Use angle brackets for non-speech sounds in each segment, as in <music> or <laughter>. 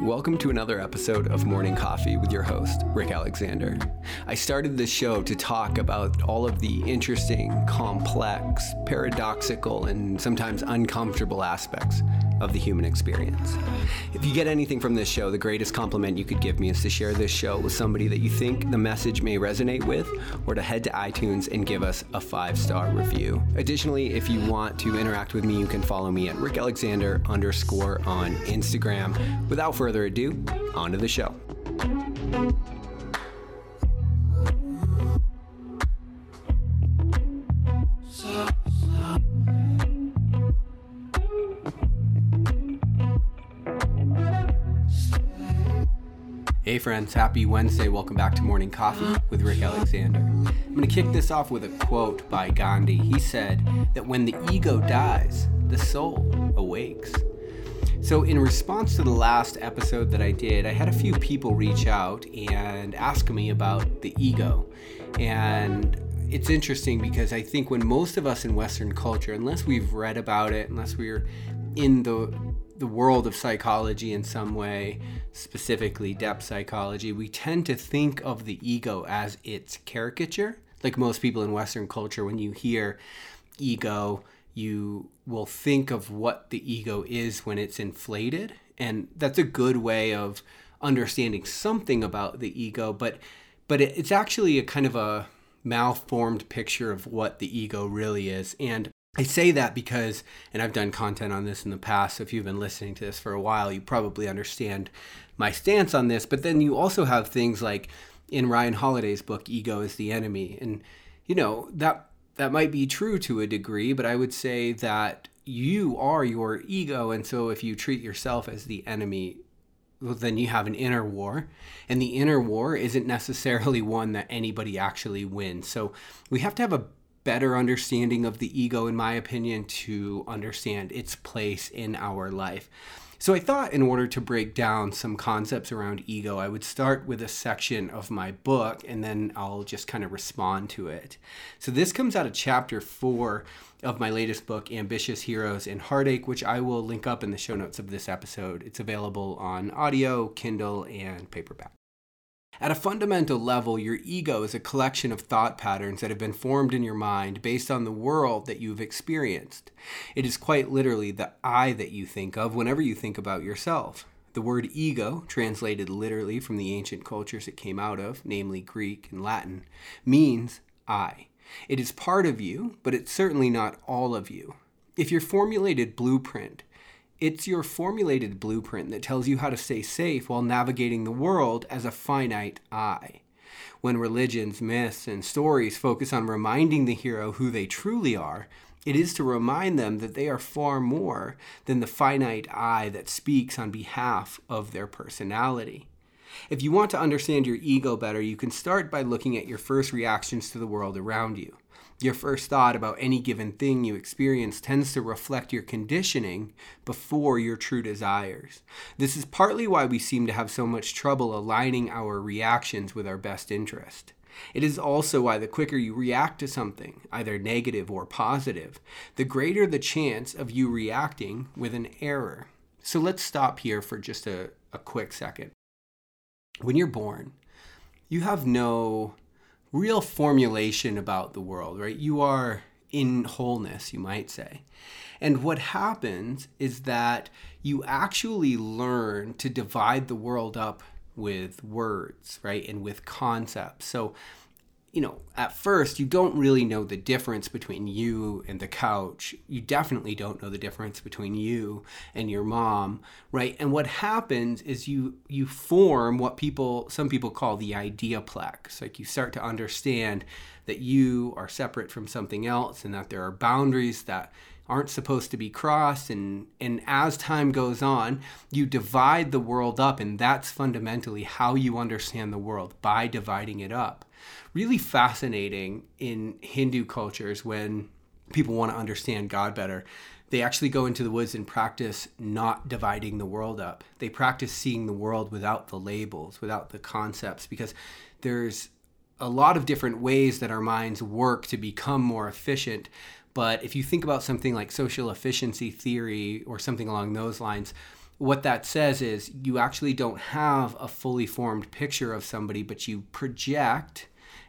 Welcome to another episode of Morning Coffee with your host, Rick Alexander. I started this show to talk about all of the interesting, complex, paradoxical, and sometimes uncomfortable aspects of the human experience. If you get anything from this show, the greatest compliment you could give me is to share this show with somebody that you think the message may resonate with, or to head to iTunes and give us a five star review. Additionally, if you want to interact with me, you can follow me at Rick Alexander underscore on Instagram. Without further ado, on to the show. Hey friends, happy Wednesday. Welcome back to Morning Coffee with Rick Alexander. I'm going to kick this off with a quote by Gandhi. He said that when the ego dies, the soul awakes. So, in response to the last episode that I did, I had a few people reach out and ask me about the ego. And it's interesting because I think when most of us in Western culture, unless we've read about it, unless we're in the the world of psychology in some way, specifically depth psychology, we tend to think of the ego as its caricature. Like most people in Western culture, when you hear ego, you will think of what the ego is when it's inflated. And that's a good way of understanding something about the ego, but but it's actually a kind of a malformed picture of what the ego really is. And I say that because, and I've done content on this in the past, so if you've been listening to this for a while, you probably understand my stance on this. But then you also have things like in Ryan Holiday's book, Ego is the Enemy. And, you know, that that might be true to a degree, but I would say that you are your ego. And so if you treat yourself as the enemy, well, then you have an inner war. And the inner war isn't necessarily one that anybody actually wins. So we have to have a better understanding of the ego, in my opinion, to understand its place in our life. So I thought in order to break down some concepts around ego, I would start with a section of my book and then I'll just kind of respond to it. So this comes out of chapter four of my latest book, Ambitious Heroes and Heartache, which I will link up in the show notes of this episode. It's available on audio, Kindle, and paperback. At a fundamental level, your ego is a collection of thought patterns that have been formed in your mind based on the world that you've experienced. It is quite literally the I that you think of whenever you think about yourself. The word ego, translated literally from the ancient cultures it came out of, namely Greek and Latin, means I. It is part of you, but it's certainly not all of you. If your formulated blueprint it's your formulated blueprint that tells you how to stay safe while navigating the world as a finite I. When religions, myths, and stories focus on reminding the hero who they truly are, it is to remind them that they are far more than the finite I that speaks on behalf of their personality. If you want to understand your ego better, you can start by looking at your first reactions to the world around you. Your first thought about any given thing you experience tends to reflect your conditioning before your true desires. This is partly why we seem to have so much trouble aligning our reactions with our best interest. It is also why the quicker you react to something, either negative or positive, the greater the chance of you reacting with an error. So let's stop here for just a, a quick second. When you're born, you have no real formulation about the world, right? You are in wholeness, you might say. And what happens is that you actually learn to divide the world up with words, right? And with concepts. So you know, at first, you don't really know the difference between you and the couch. You definitely don't know the difference between you and your mom, right? And what happens is you you form what people some people call the ideaplex. Like you start to understand that you are separate from something else and that there are boundaries that aren't supposed to be crossed and and as time goes on you divide the world up and that's fundamentally how you understand the world by dividing it up really fascinating in Hindu cultures when people want to understand God better. They actually go into the woods and practice not dividing the world up. They practice seeing the world without the labels, without the concepts, because there's a lot of different ways that our minds work to become more efficient. But if you think about something like social efficiency theory or something along those lines, what that says is you actually don't have a fully formed picture of somebody, but you project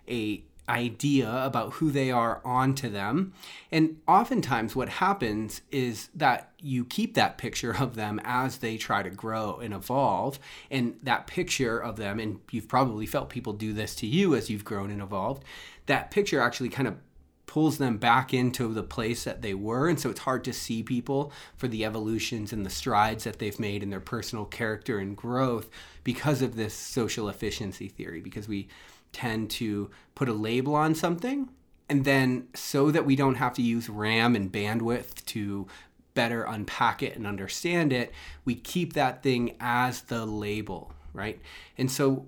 a idea about who they are onto them. And oftentimes, what happens is that you keep that picture of them as they try to grow and evolve. And that picture of them, and you've probably felt people do this to you as you've grown and evolved, that picture actually kind of pulls them back into the place that they were. And so it's hard to see people for the evolutions and the strides that they've made in their personal character and growth because of this social efficiency theory, because we tend to put a label on something and then so that we don't have to use RAM and bandwidth to better unpack it and understand it, we keep that thing as the label, right? And so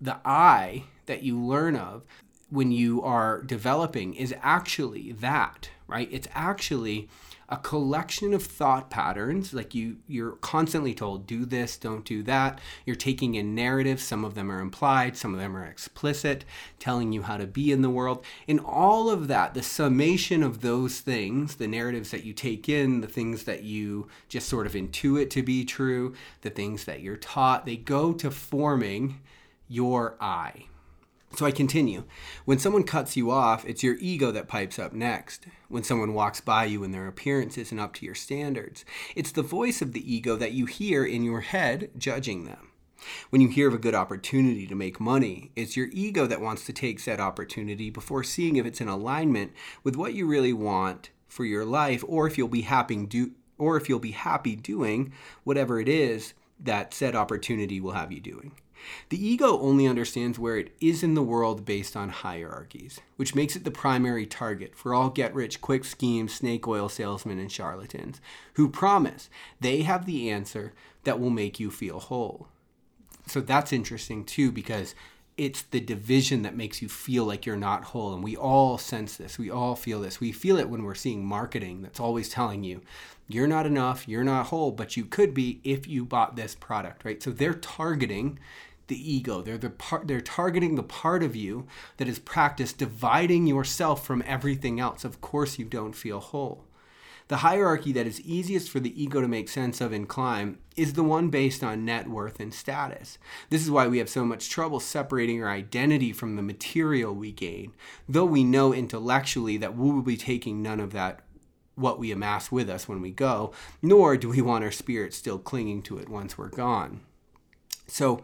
the I that you learn of when you are developing is actually that, right? It's actually a collection of thought patterns like you you're constantly told do this don't do that. You're taking in narratives some of them are implied some of them are explicit telling you how to be in the world. And all of that the summation of those things the narratives that you take in the things that you just sort of intuit to be true the things that you're taught they go to forming your I so I continue. When someone cuts you off, it's your ego that pipes up next. When someone walks by you and their appearance isn't up to your standards, it's the voice of the ego that you hear in your head judging them. When you hear of a good opportunity to make money, it's your ego that wants to take said opportunity before seeing if it's in alignment with what you really want for your life or if you'll be happy do or if you'll be happy doing whatever it is that said opportunity will have you doing. The ego only understands where it is in the world based on hierarchies, which makes it the primary target for all get rich quick schemes, snake oil salesmen, and charlatans who promise they have the answer that will make you feel whole. So that's interesting too because it's the division that makes you feel like you're not whole. And we all sense this. We all feel this. We feel it when we're seeing marketing that's always telling you you're not enough, you're not whole, but you could be if you bought this product, right? So they're targeting the ego. They're the part they're targeting the part of you that is practiced dividing yourself from everything else. Of course you don't feel whole. The hierarchy that is easiest for the ego to make sense of and climb is the one based on net worth and status. This is why we have so much trouble separating our identity from the material we gain, though we know intellectually that we will be taking none of that what we amass with us when we go, nor do we want our spirit still clinging to it once we're gone. So,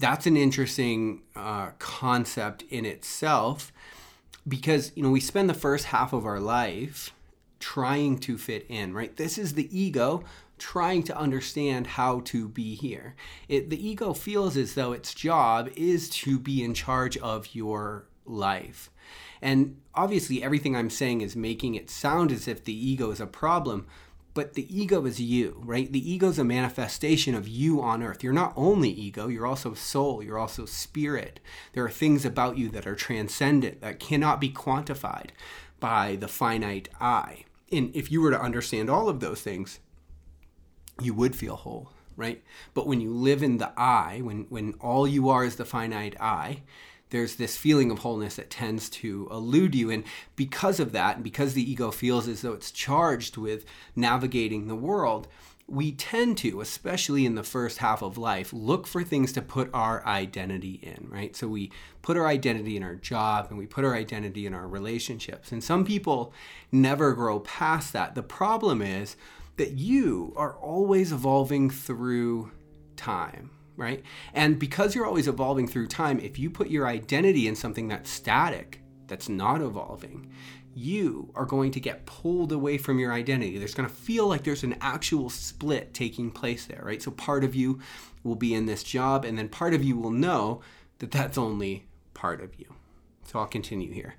that's an interesting uh, concept in itself because you know we spend the first half of our life trying to fit in right? This is the ego trying to understand how to be here. It, the ego feels as though its job is to be in charge of your life. And obviously everything i'm saying is making it sound as if the ego is a problem but the ego is you, right? The ego is a manifestation of you on earth. You're not only ego, you're also soul, you're also spirit. There are things about you that are transcendent, that cannot be quantified by the finite I. And if you were to understand all of those things, you would feel whole, right? But when you live in the I, when, when all you are is the finite I, there's this feeling of wholeness that tends to elude you. And because of that, and because the ego feels as though it's charged with navigating the world, we tend to, especially in the first half of life, look for things to put our identity in, right? So we put our identity in our job and we put our identity in our relationships. And some people never grow past that. The problem is that you are always evolving through time right? And because you're always evolving through time, if you put your identity in something that's static, that's not evolving, you are going to get pulled away from your identity. There's going to feel like there's an actual split taking place there, right? So part of you will be in this job, and then part of you will know that that's only part of you. So I'll continue here.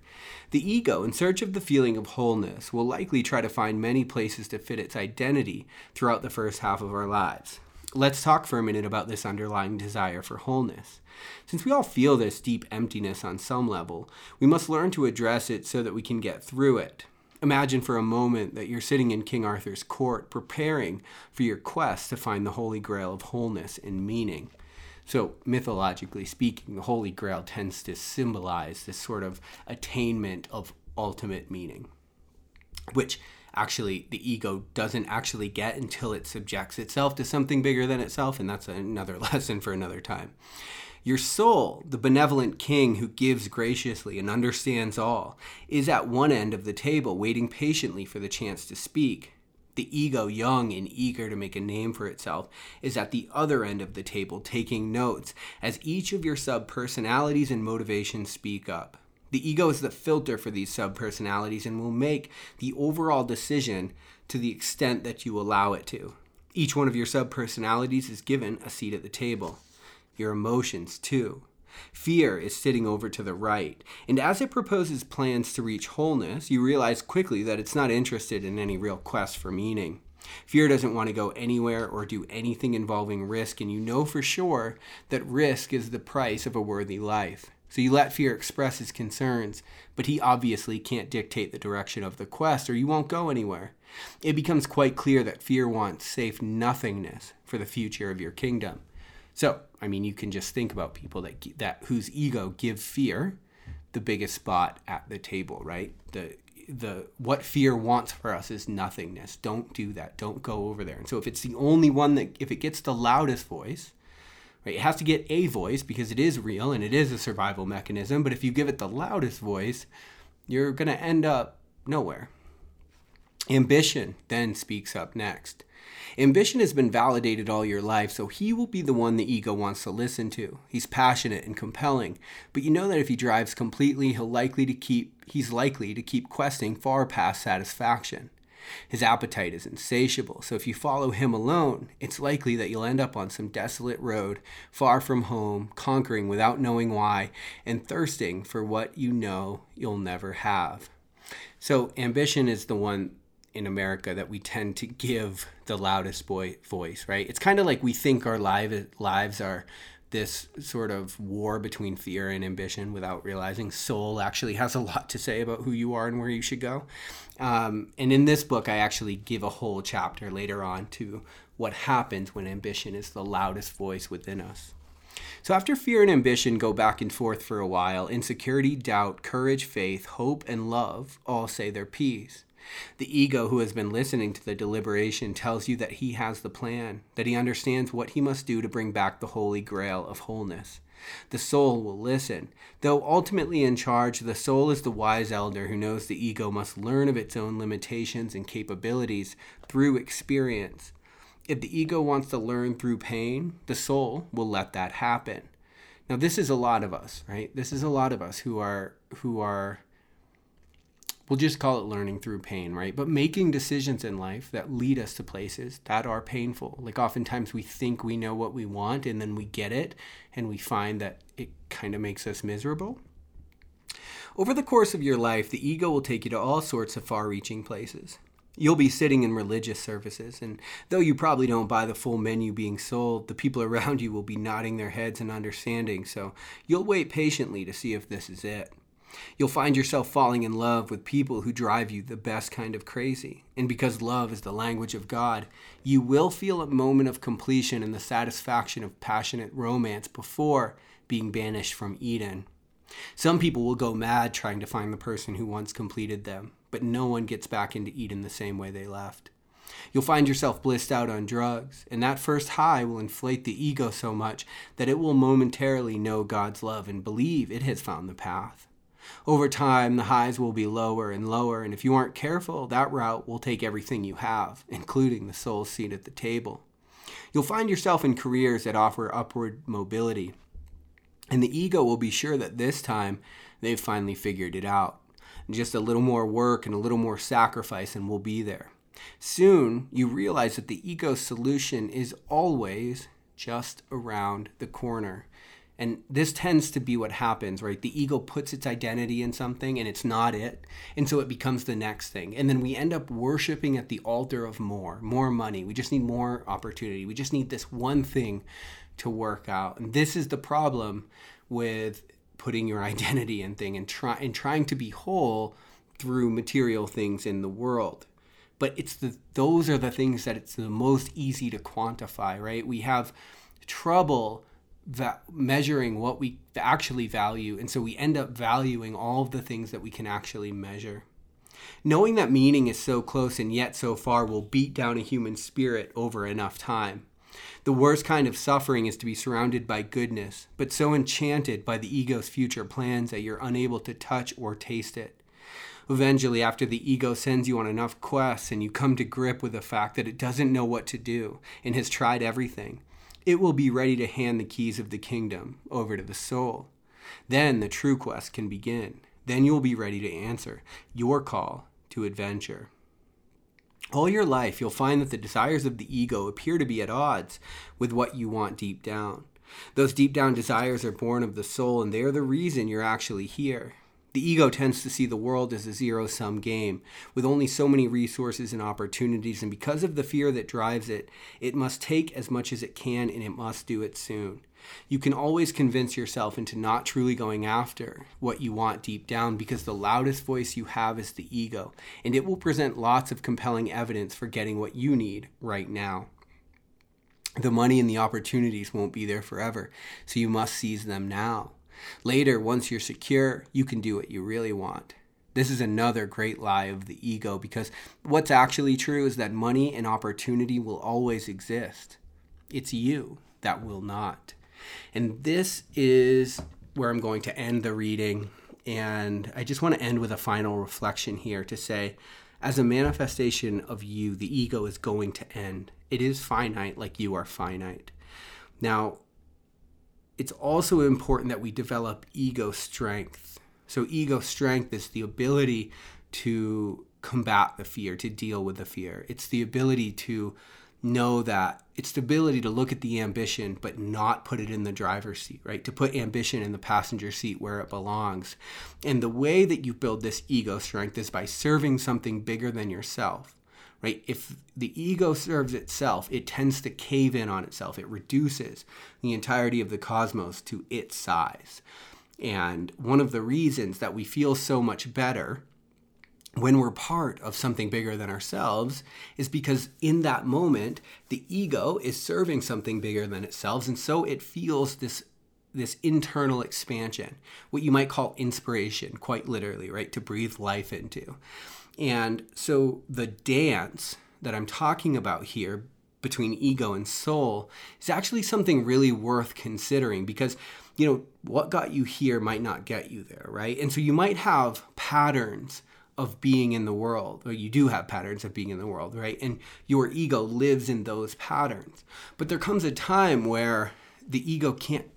The ego, in search of the feeling of wholeness, will likely try to find many places to fit its identity throughout the first half of our lives. Let's talk for a minute about this underlying desire for wholeness. Since we all feel this deep emptiness on some level, we must learn to address it so that we can get through it. Imagine for a moment that you're sitting in King Arthur's court preparing for your quest to find the Holy Grail of wholeness and meaning. So, mythologically speaking, the Holy Grail tends to symbolize this sort of attainment of ultimate meaning, which actually the ego doesn't actually get until it subjects itself to something bigger than itself and that's another <laughs> lesson for another time your soul, the benevolent king who gives graciously and understands all, is at one end of the table, waiting patiently for the chance to speak. The ego, young and eager to make a name for itself, is at the other end of the table, taking notes as each of your subpersonalities and motivations speak up. The ego is the filter for these subpersonalities and will make the overall decision to the extent that you allow it to. Each one of your subpersonalities is given a seat at the table your emotions too. Fear is sitting over to the right, and as it proposes plans to reach wholeness, you realize quickly that it's not interested in any real quest for meaning. Fear doesn't want to go anywhere or do anything involving risk, and you know for sure that risk is the price of a worthy life. So you let fear express his concerns, but he obviously can't dictate the direction of the quest or you won't go anywhere. It becomes quite clear that fear wants safe nothingness for the future of your kingdom. So, I mean, you can just think about people that that whose ego give fear the biggest spot at the table, right? The the what fear wants for us is nothingness. Don't do that. Don't go over there. And so if it's the only one that if it gets the loudest voice, right? It has to get a voice because it is real and it is a survival mechanism, but if you give it the loudest voice, you're going to end up nowhere. Ambition then speaks up next. Ambition has been validated all your life, so he will be the one the ego wants to listen to. He's passionate and compelling, but you know that if he drives completely, he'll likely to keep he's likely to keep questing far past satisfaction. His appetite is insatiable, so if you follow him alone, it's likely that you'll end up on some desolate road, far from home, conquering without knowing why, and thirsting for what you know you'll never have. So, ambition is the one in America that we tend to give the loudest boy voice, right? It's kind of like we think our live, lives are this sort of war between fear and ambition without realizing soul actually has a lot to say about who you are and where you should go. Um, and in this book, I actually give a whole chapter later on to what happens when ambition is the loudest voice within us. So, after fear and ambition go back and forth for a while, insecurity, doubt, courage, faith, hope, and love all say their piece. The ego who has been listening to the deliberation tells you that he has the plan, that he understands what he must do to bring back the holy grail of wholeness. The soul will listen. Though ultimately in charge, the soul is the wise elder who knows the ego must learn of its own limitations and capabilities through experience. If the ego wants to learn through pain, the soul will let that happen. Now this is a lot of us, right? This is a lot of us who are who are we'll just call it learning through pain, right? But making decisions in life that lead us to places that are painful. Like oftentimes we think we know what we want and then we get it and we find that it kind of makes us miserable. Over the course of your life, the ego will take you to all sorts of far reaching places. You'll be sitting in religious services, and though you probably don't buy the full menu being sold, the people <laughs> around you will be nodding their heads and understanding, so you'll wait patiently to see if this is it. You'll find yourself falling in love with people who drive you the best kind of crazy. And because love is the language of God, you will feel a moment of completion and the satisfaction of passionate romance before being banished from Eden. Some people will go mad trying to find the person who once completed them, but no one gets back into Eden the same way they left. You'll find yourself blissed out on drugs, and that first high will inflate the ego so much that it will momentarily know God's love and believe it has found the path. Over time, the highs will be lower and lower, and if you aren't careful, that route will take everything you have, including the soul seat at the table. You'll find yourself in careers that offer upward mobility, and the ego will be sure that this time they've finally figured it out. Just a little more work and a little more sacrifice, and we'll be there. Soon, you realize that the ego solution is always just around the corner. And this tends to be what happens, right? The ego puts its identity in something and it's not it. And so it becomes the next thing. And then we end up worshiping at the altar of more, more money. We just need more opportunity. We just need this one thing to work out. And this is the problem with putting your <laughs> identity in thing and try and trying to be whole through material things in the world. But it's the those are the things that it's the most easy to quantify, right? We have trouble va- measuring what we actually value. And so we end up valuing all of the things that we can actually measure. Knowing that meaning is so close and yet so far will beat down a human spirit over enough time. The worst kind of suffering is to be surrounded by goodness, but so enchanted by the ego's future plans that you're unable to touch or taste it. Eventually, after the ego sends you on enough quests and you come to grip with the fact that it doesn't know what to do and has tried everything, it will be ready to hand the keys of the kingdom over to the soul. Then the true quest can begin. Then you'll be ready to answer your call to adventure. All your life, you'll find that the desires of the ego appear to be at odds with what you want deep down. Those deep down desires are born of the soul, and they're the reason you're actually here. The ego tends to see the world as a zero sum game, with only so many resources and opportunities, and because of the fear that drives it, it must take as much as it can and it must do it soon. You can always convince yourself into not truly going after what you want deep down because the loudest voice you have is the ego, and it will present lots of compelling evidence for getting what you need right now. The money and the opportunities won't be there forever, so you must seize them now. Later, once you're secure, you can do what you really want. This is another great lie of the ego because what's actually true is that money and opportunity will always exist. It's you that will not. And this is where I'm going to end the reading. And I just want to end with a final reflection here to say, as a manifestation of you, the ego is going to end. It is finite, like you are finite. Now, it's also important that we develop ego strength. So, ego strength is the ability to combat the fear, to deal with the fear. It's the ability to know that it's the ability to look at the ambition but not put it in the driver's seat, right? To put ambition in the passenger seat where it belongs. And the way that you build this ego strength is by serving something bigger than yourself right? If the ego serves itself, it tends to cave in on itself. It reduces the entirety of the cosmos to its size. And one of the reasons that we feel so much better when we're part of something bigger than ourselves is because in that moment the ego is serving something bigger than itself and so it feels this this internal expansion what you might call inspiration quite literally right to breathe life into and so the dance that I'm talking about here between ego and soul is actually something really worth considering because you know what got you here might not get you there right? And so you might have patterns of being in the world or you do have patterns of being in the world right? And your ego lives in those patterns. But there comes a time where the ego can't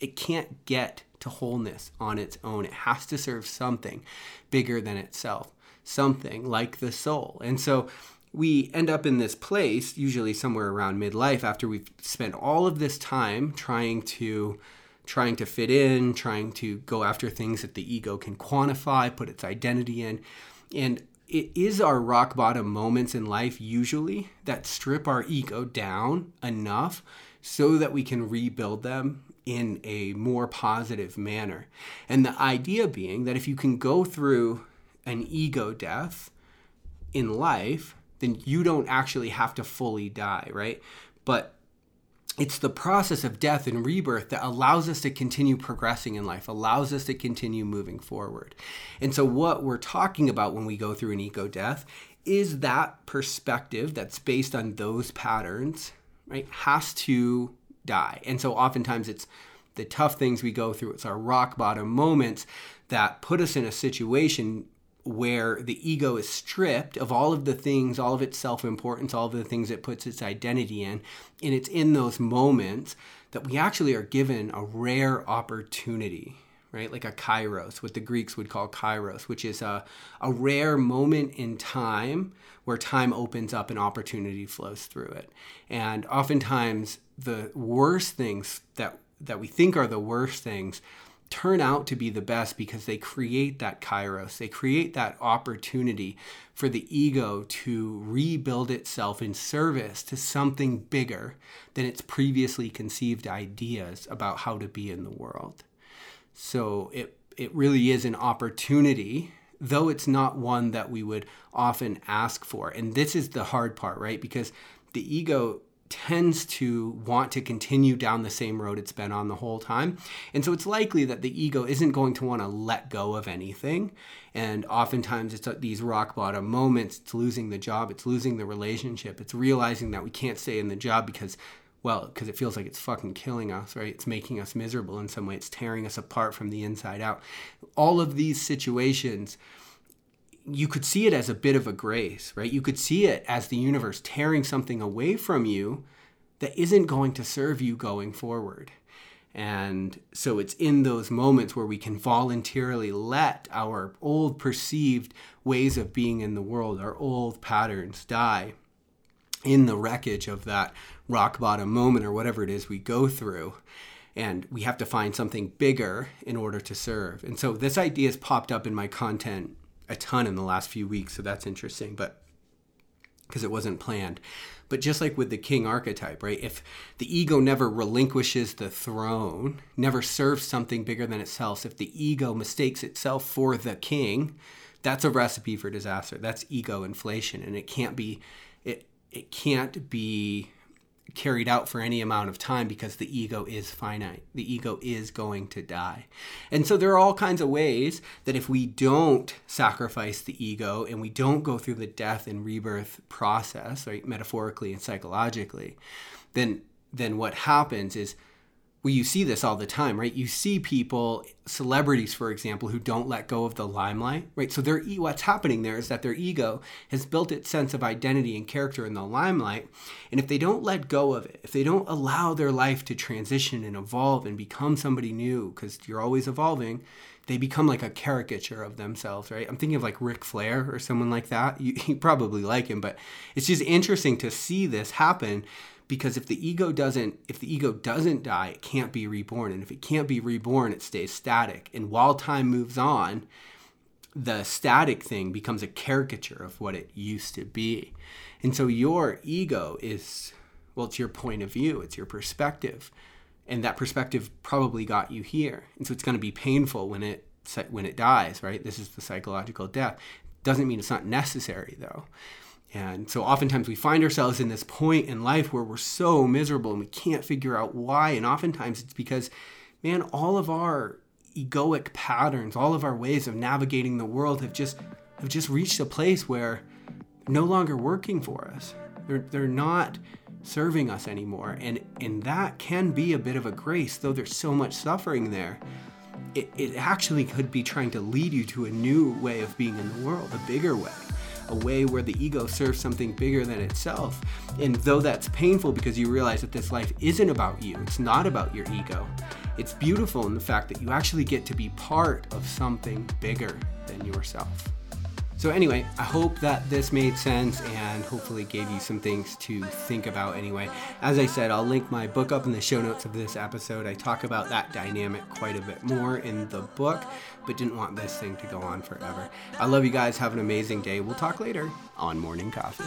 it can't get to wholeness on its own. It has to serve something bigger than itself something like the soul. And so we end up in this place, usually somewhere around midlife, after we've spent all of this time trying to trying to fit in, trying to go after things that the ego can quantify, put its identity in. And it is our rock bottom moments in life usually that strip our ego down enough so that we can rebuild them in a more positive manner. And the idea being that if you can go through an ego death in life, then you don't actually have to fully die, right? But it's the process of death and rebirth that allows us to continue progressing in life, allows us to continue moving forward. And so, what we're talking about when we go through an ego death is that perspective that's based on those patterns, right, has to die. And so, oftentimes, it's the tough things we go through, it's our rock bottom moments that put us in a situation where the ego is stripped of all of the things, all of its self importance, all of the things it puts its identity in. And it's in those moments that we actually are given a rare opportunity, right? Like a kairos, what the Greeks would call kairos, which is a, a rare moment in time where time opens up and opportunity flows through it. And oftentimes, the worst things that, that we think are the worst things turn out to be the best because they create that kairos. They create that opportunity for the ego to rebuild itself in service to something bigger than its previously conceived ideas about how to be in the world. So it, it really is an opportunity, though it's not one that we would often ask for. And this is the hard part, right? Because the ego tends to want to continue down the same road it's been on the whole time. And so it's likely that the ego isn't going to want to let go of anything. And oftentimes it's at these rock bottom moments, it's losing the job, it's losing the relationship, it's realizing that we can't stay in the job because well, because it feels like it's fucking killing us, right? It's making us miserable in some way. It's tearing us apart from the inside out. All of these situations, you could see it as a bit of a grace, right? You could see it as the universe tearing something away from you that isn't going to serve you going forward. And so it's in those moments where we can voluntarily let our old perceived ways of being in the world, our old patterns die in the wreckage of that rock bottom moment or whatever it is we go through. And we have to find something bigger in order to serve. And so this idea has popped up in my content a ton in the last few weeks. So that's interesting, but because it wasn't planned. But just like with the king archetype, right? If the ego never relinquishes the throne, never serves something bigger than itself, if the ego mistakes itself for the king, that's a recipe for disaster. That's ego inflation. And it can't be it it can't be carried out for any amount of time because the ego is finite. The ego is going to die. And so there are all kinds of ways that if we don't sacrifice the ego and we don't go through the death and rebirth process, right, metaphorically and psychologically, then then what happens is well, you see this all the time, right? You see people, celebrities, for example, who don't let go of the limelight, right? So their what's happening there is that their ego has built its sense of identity and character in the limelight, and if they don't let go of it, if they don't allow their life to transition and evolve and become somebody new, because you're always evolving, they become like a caricature of themselves, right? I'm thinking of like Ric Flair or someone like that. You, <laughs> you probably like him, but it's just interesting to see this happen because if the ego doesn't if the ego doesn't die it can't be reborn. And if it can't be reborn it stays static. And while time moves on the static thing becomes a caricature of what it used to be. And so your ego is well it's your point of view. It's your perspective. And that perspective probably got you here. And so it's going to be painful when it when it dies right? This is the psychological death. Doesn't mean it's not necessary though and so oftentimes we find ourselves in this point in life where we're so miserable and we can't figure out why. And oftentimes it's because, man, all of our egoic patterns, all of our ways of navigating the world have just have just reached a place where they're no longer working for us. They're they're not serving us anymore. And and that can be a bit of a grace, though there's so much suffering there. It, it actually could be trying to lead you to a new way of being in the world, a bigger way a way where the ego serves something bigger than itself. And though that's painful because you realize that this life isn't about you, it's not about your ego, it's beautiful in the fact that you actually get to be part of something bigger than yourself. So, anyway, I hope that this made sense and hopefully gave you some things to think about anyway. As I said, I'll link my book up in the show notes of this episode. I talk about that dynamic quite a bit more in the book, but didn't want this thing to go on forever. I love you guys. Have an amazing day. We'll talk later on Morning Coffee.